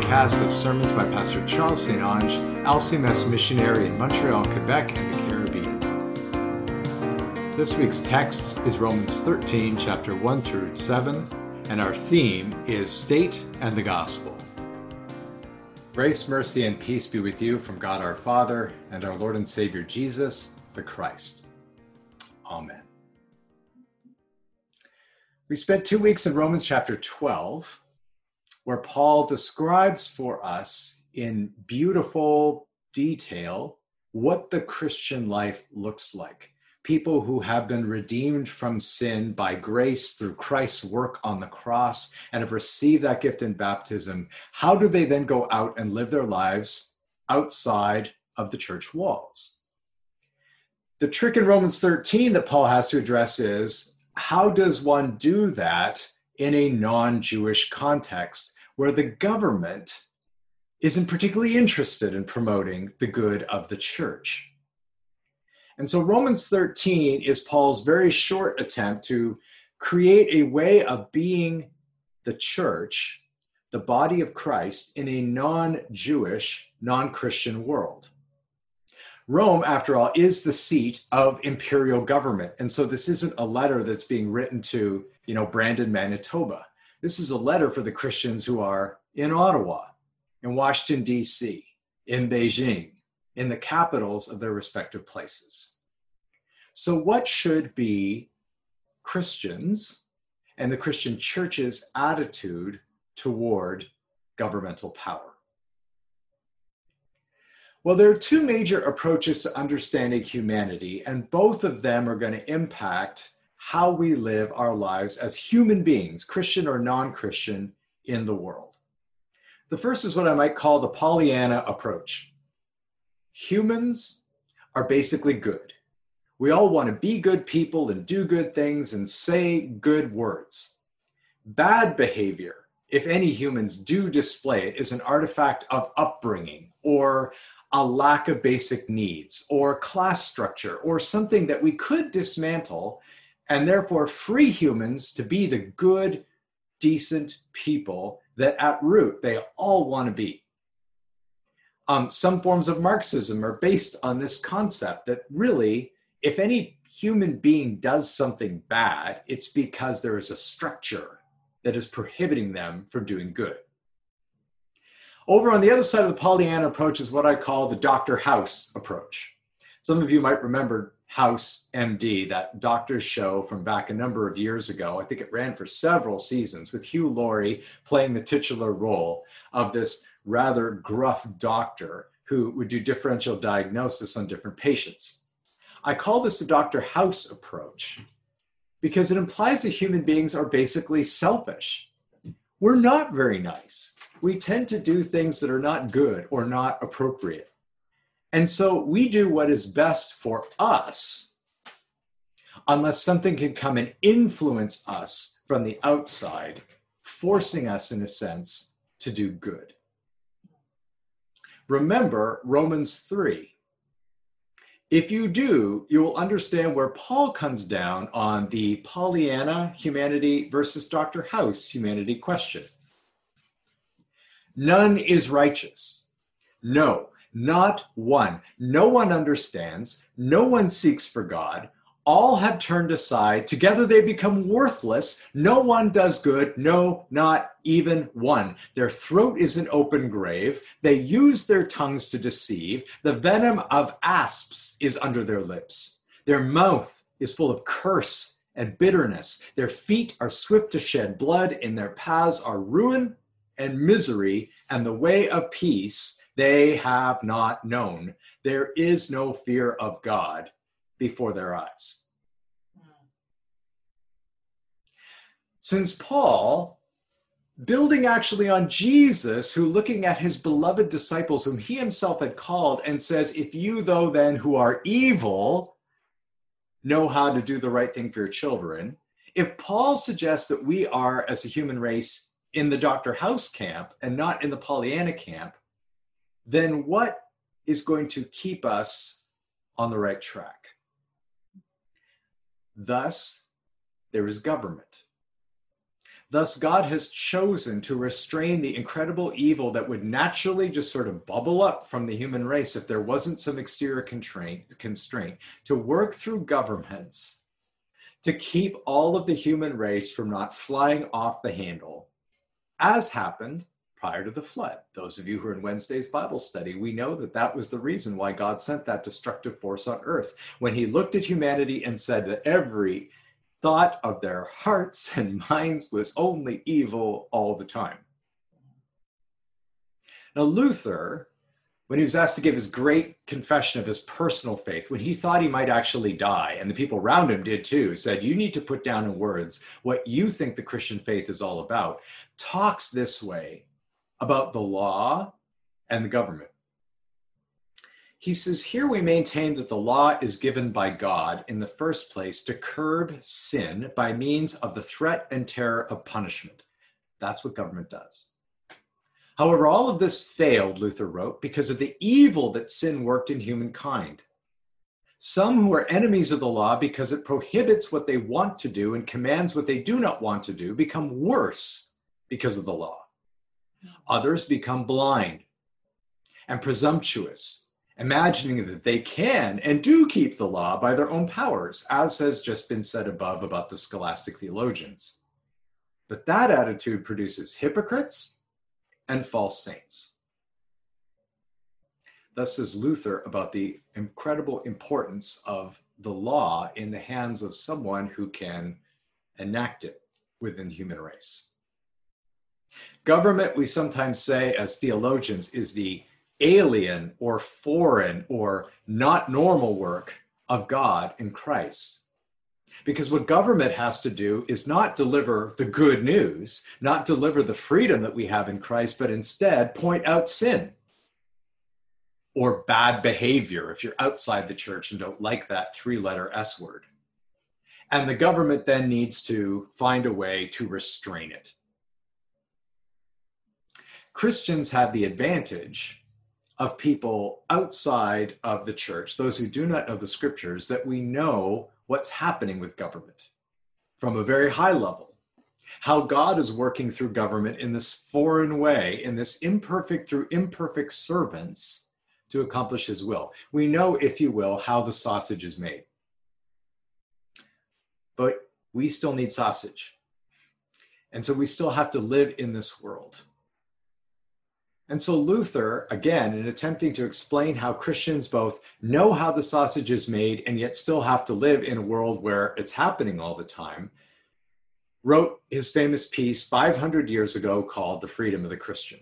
podcast of sermons by Pastor Charles St-Onge, LCMS missionary in Montreal, Quebec, and the Caribbean. This week's text is Romans 13, chapter 1 through 7, and our theme is State and the Gospel. Grace, mercy, and peace be with you from God our Father and our Lord and Savior Jesus, the Christ. Amen. We spent two weeks in Romans chapter 12, where Paul describes for us in beautiful detail what the Christian life looks like. People who have been redeemed from sin by grace through Christ's work on the cross and have received that gift in baptism, how do they then go out and live their lives outside of the church walls? The trick in Romans 13 that Paul has to address is how does one do that in a non Jewish context where the government isn't particularly interested in promoting the good of the church? And so Romans 13 is Paul's very short attempt to create a way of being the church, the body of Christ, in a non Jewish, non Christian world. Rome, after all, is the seat of imperial government. And so this isn't a letter that's being written to, you know, Brandon, Manitoba. This is a letter for the Christians who are in Ottawa, in Washington, D.C., in Beijing, in the capitals of their respective places. So, what should be Christians and the Christian church's attitude toward governmental power? Well, there are two major approaches to understanding humanity, and both of them are going to impact how we live our lives as human beings, Christian or non Christian, in the world. The first is what I might call the Pollyanna approach. Humans are basically good. We all want to be good people and do good things and say good words. Bad behavior, if any humans do display it, is an artifact of upbringing or a lack of basic needs or class structure or something that we could dismantle and therefore free humans to be the good, decent people that at root they all want to be. Um, some forms of Marxism are based on this concept that really, if any human being does something bad, it's because there is a structure that is prohibiting them from doing good. Over on the other side of the Pollyanna approach is what I call the Dr. House approach. Some of you might remember House MD, that doctor's show from back a number of years ago. I think it ran for several seasons with Hugh Laurie playing the titular role of this rather gruff doctor who would do differential diagnosis on different patients. I call this the Dr. House approach because it implies that human beings are basically selfish. We're not very nice we tend to do things that are not good or not appropriate. And so we do what is best for us unless something can come and influence us from the outside, forcing us, in a sense, to do good. Remember Romans 3. If you do, you will understand where Paul comes down on the Pollyanna humanity versus Dr. House humanity question. None is righteous. No, not one. No one understands. No one seeks for God. All have turned aside. Together they become worthless. No one does good. No, not even one. Their throat is an open grave. They use their tongues to deceive. The venom of asps is under their lips. Their mouth is full of curse and bitterness. Their feet are swift to shed blood. In their paths are ruin and misery and the way of peace they have not known. There is no fear of God before their eyes. Since Paul, building actually on Jesus, who looking at his beloved disciples, whom he himself had called, and says, If you, though then who are evil, know how to do the right thing for your children, if Paul suggests that we are, as a human race, in the Dr. House camp and not in the Pollyanna camp, then what is going to keep us on the right track? Thus, there is government. Thus, God has chosen to restrain the incredible evil that would naturally just sort of bubble up from the human race if there wasn't some exterior constraint, constraint to work through governments to keep all of the human race from not flying off the handle, as happened prior to the flood. Those of you who are in Wednesday's Bible study, we know that that was the reason why God sent that destructive force on earth. When he looked at humanity and said that every thought of their hearts and minds was only evil all the time. Now, Luther, when he was asked to give his great confession of his personal faith, when he thought he might actually die, and the people around him did too, said, You need to put down in words what you think the Christian faith is all about, talks this way about the law and the government. He says, Here we maintain that the law is given by God in the first place to curb sin by means of the threat and terror of punishment. That's what government does. However, all of this failed, Luther wrote, because of the evil that sin worked in humankind. Some who are enemies of the law because it prohibits what they want to do and commands what they do not want to do become worse because of the law. Others become blind and presumptuous, imagining that they can and do keep the law by their own powers, as has just been said above about the scholastic theologians. But that attitude produces hypocrites and false saints. Thus says Luther about the incredible importance of the law in the hands of someone who can enact it within the human race. Government, we sometimes say as theologians, is the alien or foreign or not normal work of God in Christ. Because what government has to do is not deliver the good news, not deliver the freedom that we have in Christ, but instead point out sin or bad behavior if you're outside the church and don't like that three letter S word. And the government then needs to find a way to restrain it. Christians have the advantage of people outside of the church, those who do not know the scriptures, that we know what's happening with government from a very high level. How God is working through government in this foreign way, in this imperfect through imperfect servants to accomplish his will. We know, if you will, how the sausage is made. But we still need sausage. And so we still have to live in this world. And so Luther, again, in attempting to explain how Christians both know how the sausage is made and yet still have to live in a world where it's happening all the time, wrote his famous piece 500 years ago called The Freedom of the Christian.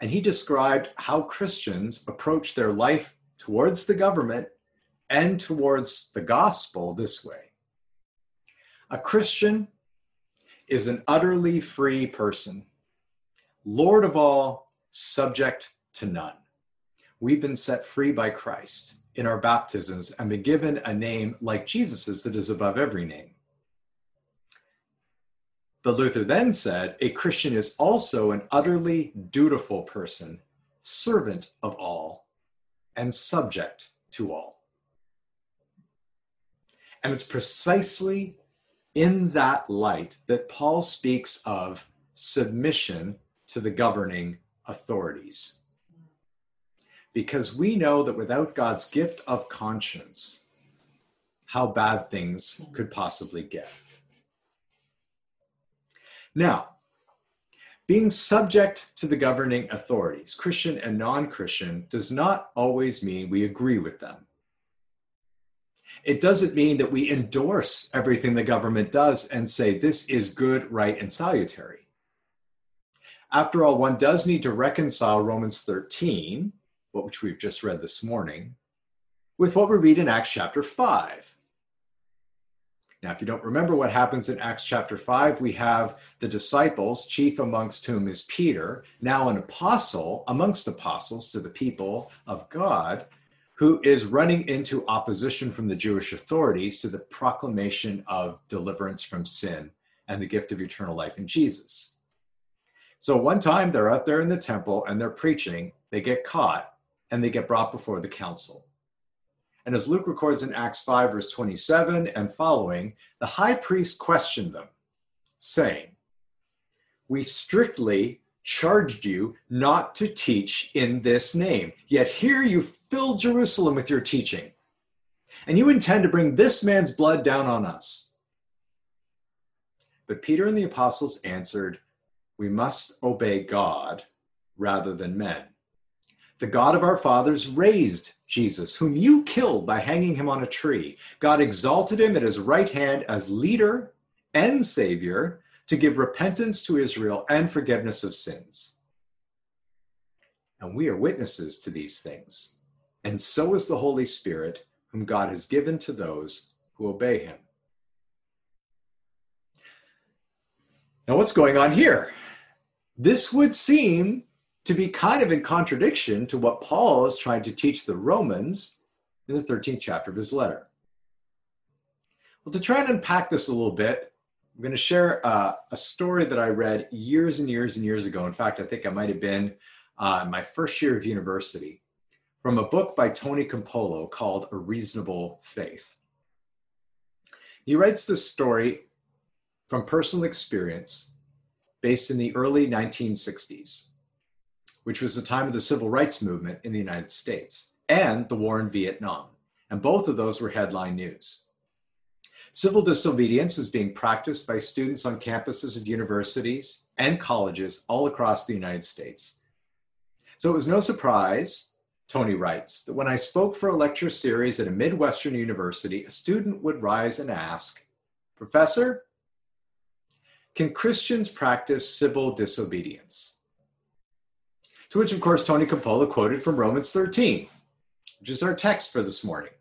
And he described how Christians approach their life towards the government and towards the gospel this way. A Christian is an utterly free person Lord of all, subject to none. We've been set free by Christ in our baptisms and been given a name like Jesus's that is above every name. But Luther then said a Christian is also an utterly dutiful person, servant of all, and subject to all. And it's precisely in that light that Paul speaks of submission to the governing authorities. Because we know that without God's gift of conscience, how bad things could possibly get. Now, being subject to the governing authorities, Christian and non Christian, does not always mean we agree with them. It doesn't mean that we endorse everything the government does and say this is good, right, and salutary. After all, one does need to reconcile Romans 13, which we've just read this morning, with what we read in Acts chapter 5. Now, if you don't remember what happens in Acts chapter 5, we have the disciples, chief amongst whom is Peter, now an apostle amongst apostles to the people of God, who is running into opposition from the Jewish authorities to the proclamation of deliverance from sin and the gift of eternal life in Jesus. So one time they're out there in the temple and they're preaching, they get caught and they get brought before the council. And as Luke records in Acts 5, verse 27 and following, the high priest questioned them saying, We strictly charged you not to teach in this name, yet here you fill Jerusalem with your teaching. And you intend to bring this man's blood down on us. But Peter and the apostles answered, We must obey God rather than men. The God of our fathers raised Jesus, whom you killed by hanging him on a tree. God exalted him at his right hand as leader and savior to give repentance to Israel and forgiveness of sins. And we are witnesses to these things. And so is the Holy Spirit, whom God has given to those who obey him. Now, what's going on here? This would seem to be kind of in contradiction to what Paul is trying to teach the Romans in the 13th chapter of his letter. Well, to try and unpack this a little bit, I'm going to share uh, a story that I read years and years and years ago. In fact, I think I might have been uh, my first year of university from a book by Tony Campolo called A Reasonable Faith. He writes this story from personal experience based in the early 1960s which was the time of the civil rights movement in the United States, and the war in Vietnam. And both of those were headline news. Civil disobedience was being practiced by students on campuses of universities and colleges all across the United States. So it was no surprise, Tony writes, that when I spoke for a lecture series at a Midwestern university, a student would rise and ask, Professor, can Christians practice civil disobedience? To which, of course, Tony Campolo quoted from Romans 13, which is our text for this morning,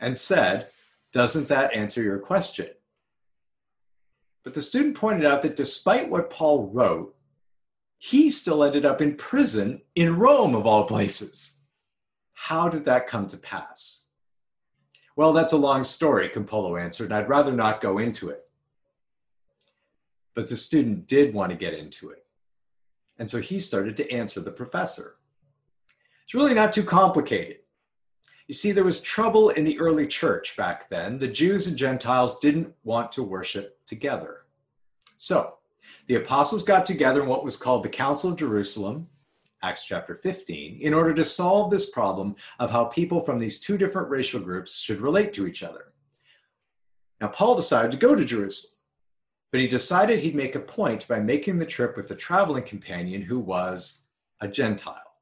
and said, Doesn't that answer your question? But the student pointed out that despite what Paul wrote, he still ended up in prison in Rome, of all places. How did that come to pass? Well, that's a long story, Campolo answered, and I'd rather not go into it. But the student did want to get into it. And so he started to answer the professor. It's really not too complicated. You see, there was trouble in the early church back then. The Jews and Gentiles didn't want to worship together. So the apostles got together in what was called the Council of Jerusalem, Acts chapter 15, in order to solve this problem of how people from these two different racial groups should relate to each other. Now, Paul decided to go to Jerusalem. But he decided he'd make a point by making the trip with a traveling companion who was a Gentile.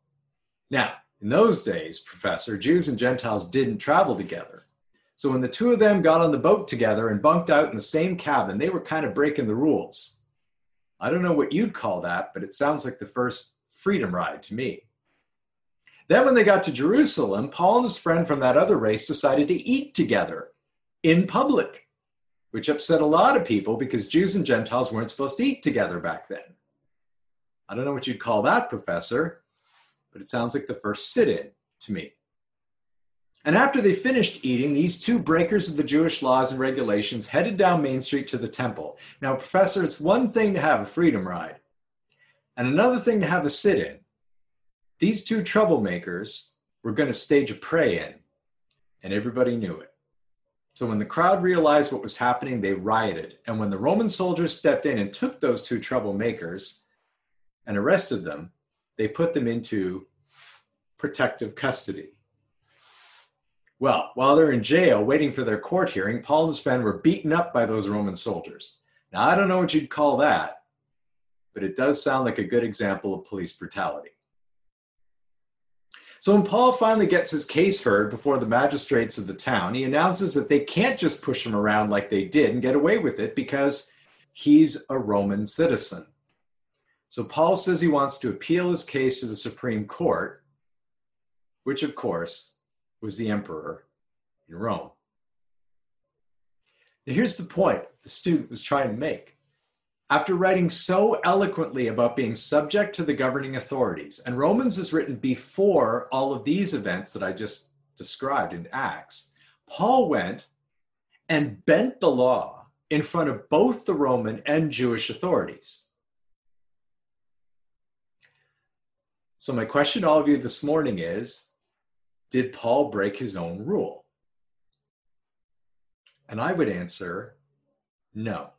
Now, in those days, Professor, Jews and Gentiles didn't travel together. So when the two of them got on the boat together and bunked out in the same cabin, they were kind of breaking the rules. I don't know what you'd call that, but it sounds like the first freedom ride to me. Then, when they got to Jerusalem, Paul and his friend from that other race decided to eat together in public which upset a lot of people because Jews and Gentiles weren't supposed to eat together back then. I don't know what you'd call that, professor, but it sounds like the first sit in to me. And after they finished eating, these two breakers of the Jewish laws and regulations headed down Main Street to the temple. Now, professor, it's one thing to have a freedom ride, and another thing to have a sit in. These two troublemakers were going to stage a pray in, and everybody knew it. So when the crowd realized what was happening, they rioted. And when the Roman soldiers stepped in and took those two troublemakers and arrested them, they put them into protective custody. Well, while they're in jail waiting for their court hearing, Paul and his friend were beaten up by those Roman soldiers. Now, I don't know what you'd call that, but it does sound like a good example of police brutality. So when Paul finally gets his case heard before the magistrates of the town, he announces that they can't just push him around like they did and get away with it because he's a Roman citizen. So Paul says he wants to appeal his case to the Supreme Court, which of course was the emperor in Rome. Now here's the point the student was trying to make. After writing so eloquently about being subject to the governing authorities, and Romans is written before all of these events that I just described in Acts, Paul went and bent the law in front of both the Roman and Jewish authorities. So, my question to all of you this morning is Did Paul break his own rule? And I would answer no.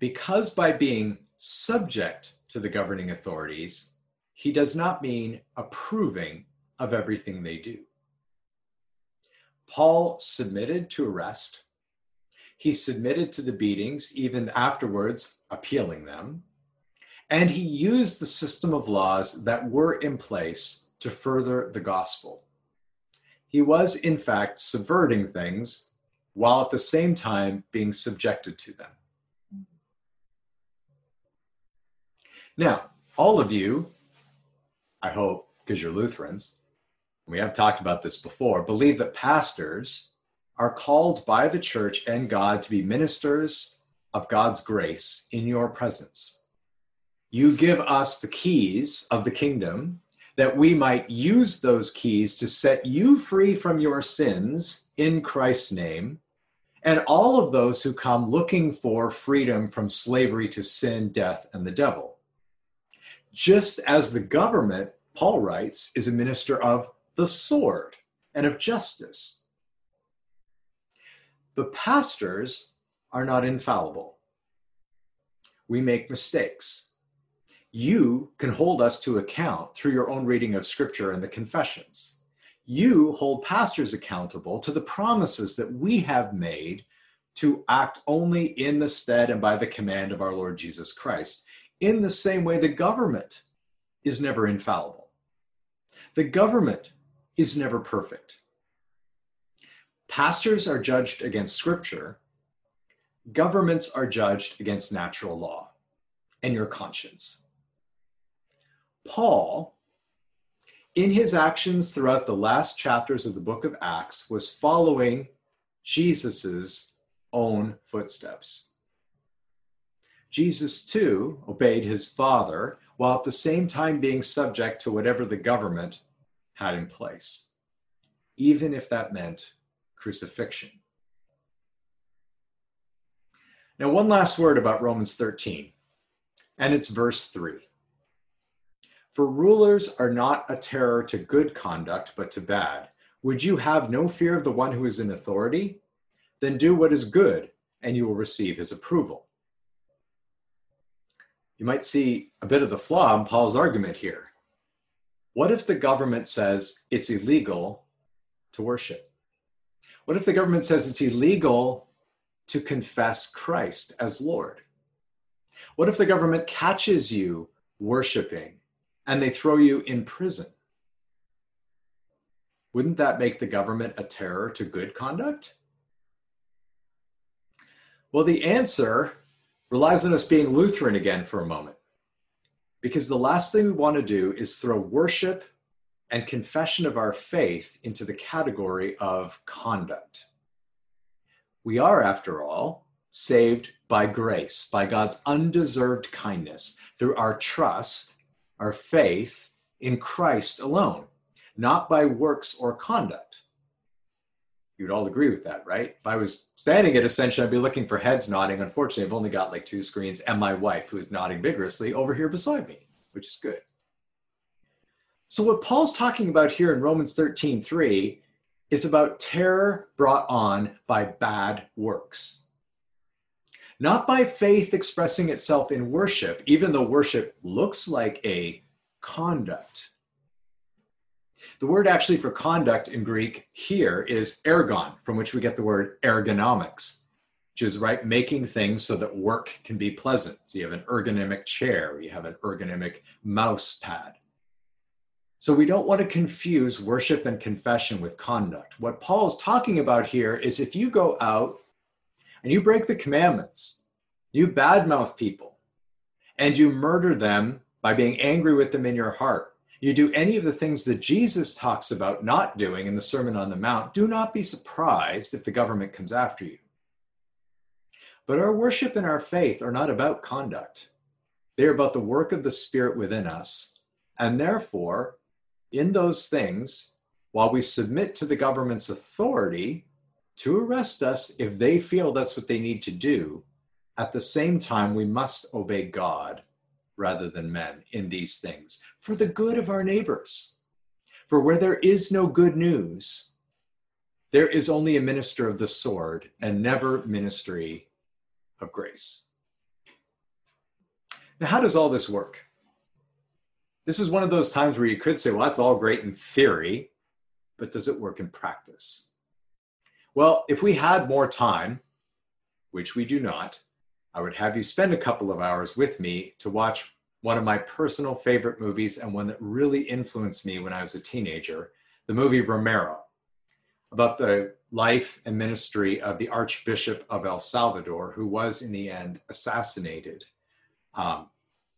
Because by being subject to the governing authorities, he does not mean approving of everything they do. Paul submitted to arrest. He submitted to the beatings, even afterwards appealing them. And he used the system of laws that were in place to further the gospel. He was, in fact, subverting things while at the same time being subjected to them. Now, all of you, I hope, because you're Lutherans, we have talked about this before, believe that pastors are called by the church and God to be ministers of God's grace in your presence. You give us the keys of the kingdom that we might use those keys to set you free from your sins in Christ's name, and all of those who come looking for freedom from slavery to sin, death, and the devil. Just as the government, Paul writes, is a minister of the sword and of justice. But pastors are not infallible. We make mistakes you can hold us to account through your own reading of scripture and the confessions. You hold pastors accountable to the promises that we have made to act only in the stead and by the command of our Lord Jesus Christ. In the same way, the government is never infallible. The government is never perfect. Pastors are judged against scripture, governments are judged against natural law and your conscience. Paul, in his actions throughout the last chapters of the book of Acts, was following Jesus's own footsteps. Jesus, too, obeyed his Father while at the same time being subject to whatever the government had in place, even if that meant crucifixion. Now, one last word about Romans 13, and it's verse 3. For rulers are not a terror to good conduct, but to bad. Would you have no fear of the one who is in authority? Then do what is good, and you will receive his approval. You might see a bit of the flaw in Paul's argument here. What if the government says it's illegal to worship? What if the government says it's illegal to confess Christ as Lord? What if the government catches you worshiping and they throw you in prison. Wouldn't that make the government a terror to good conduct? Well, the answer relies on us being Lutheran again for a moment. Because the last thing we want to do is throw worship and confession of our faith into the category of conduct. We are, after all, saved by grace, by God's undeserved kindness, through our trust our faith in Christ alone, not by works or conduct. You'd all agree with that, right? If I was standing at Ascension, I'd be looking for heads nodding. Unfortunately, I've only got like two screens and my wife, who is nodding vigorously over here beside me, which is good. So, what Paul's talking about here in Romans 13 3 is about terror brought on by bad works not by faith expressing itself in worship, even though worship looks like a conduct. The word actually for conduct in Greek here is ergon, from which we get the word ergonomics, which is right making things so that work can be pleasant. So you have an ergonomic chair, you have an ergonomic mouse pad. So we don't want to confuse worship and confession with conduct. What Paul's talking about here is if you go out and you break the commandments, you badmouth people, and you murder them by being angry with them in your heart, you do any of the things that Jesus talks about not doing in the Sermon on the Mount, do not be surprised if the government comes after you. But our worship and our faith are not about conduct, they are about the work of the Spirit within us. And therefore, in those things, while we submit to the government's authority, to arrest us if they feel that's what they need to do. At the same time, we must obey God rather than men in these things for the good of our neighbors. For where there is no good news, there is only a minister of the sword and never ministry of grace. Now, how does all this work? This is one of those times where you could say, well, that's all great in theory, but does it work in practice? Well, if we had more time, which we do not, I would have you spend a couple of hours with me to watch one of my personal favorite movies and one that really influenced me when I was a teenager the movie Romero, about the life and ministry of the Archbishop of El Salvador, who was in the end assassinated um,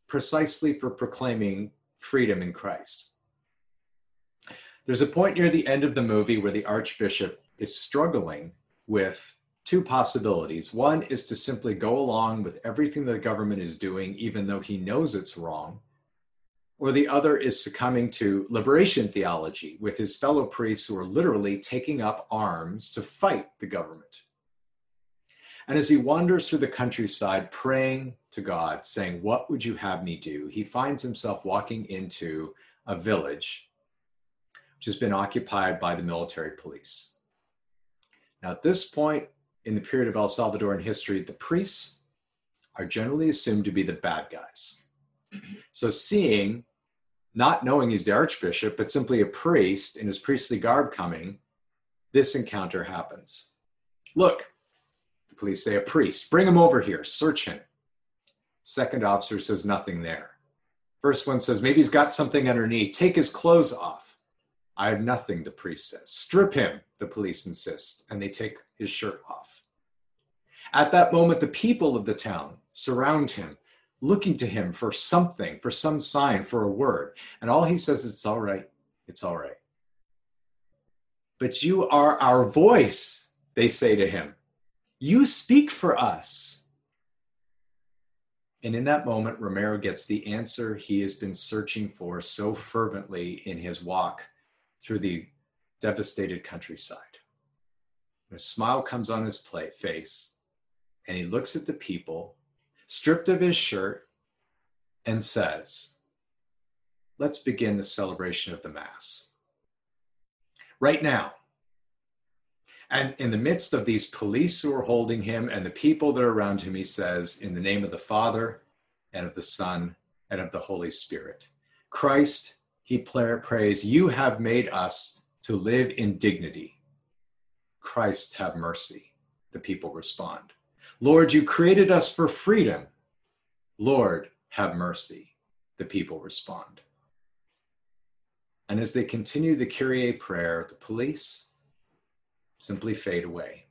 precisely for proclaiming freedom in Christ. There's a point near the end of the movie where the Archbishop is struggling with two possibilities. One is to simply go along with everything the government is doing, even though he knows it's wrong. Or the other is succumbing to liberation theology with his fellow priests who are literally taking up arms to fight the government. And as he wanders through the countryside, praying to God, saying, What would you have me do? He finds himself walking into a village which has been occupied by the military police. Now, at this point, in the period of El Salvadoran history, the priests are generally assumed to be the bad guys. So seeing, not knowing he's the archbishop, but simply a priest in his priestly garb coming, this encounter happens. Look, the police say, a priest, bring him over here, search him. Second officer says nothing there. First one says, maybe he's got something underneath. Take his clothes off. I have nothing, the priest says. Strip him, the police insist, and they take his shirt off. At that moment, the people of the town surround him, looking to him for something, for some sign, for a word. And all he says is, It's all right. It's all right. But you are our voice, they say to him. You speak for us. And in that moment, Romero gets the answer he has been searching for so fervently in his walk through the devastated countryside. A smile comes on his face and he looks at the people, stripped of his shirt, and says, Let's begin the celebration of the Mass. Right now. And in the midst of these police who are holding him and the people that are around him, he says, In the name of the Father and of the Son and of the Holy Spirit. Christ, he prays, You have made us to live in dignity. Christ, have mercy. The people respond. Lord, you created us for freedom. Lord, have mercy. The people respond. And as they continue the Kyrie prayer, the police simply fade away.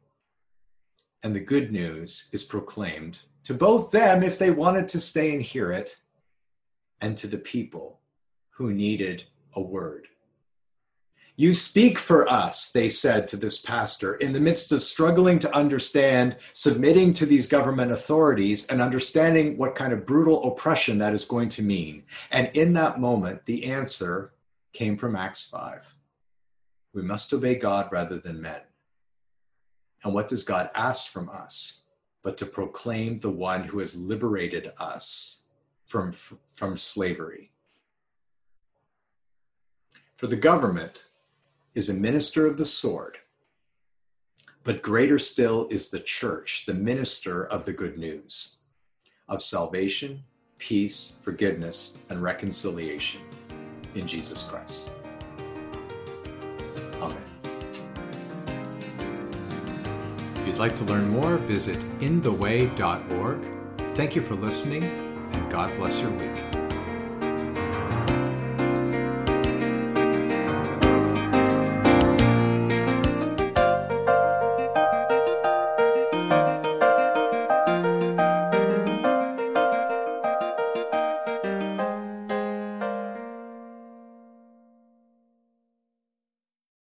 And the good news is proclaimed to both them if they wanted to stay and hear it, and to the people who needed a word. You speak for us, they said to this pastor, in the midst of struggling to understand, submitting to these government authorities, and understanding what kind of brutal oppression that is going to mean. And in that moment, the answer came from Acts 5. We must obey God rather than men. And what does God ask from us? But to proclaim the one who has liberated us from, from slavery. For the government, is a minister of the sword, but greater still is the church, the minister of the good news of salvation, peace, forgiveness, and reconciliation in Jesus Christ. Amen. If you'd like to learn more, visit intheway.org. Thank you for listening, and God bless your week.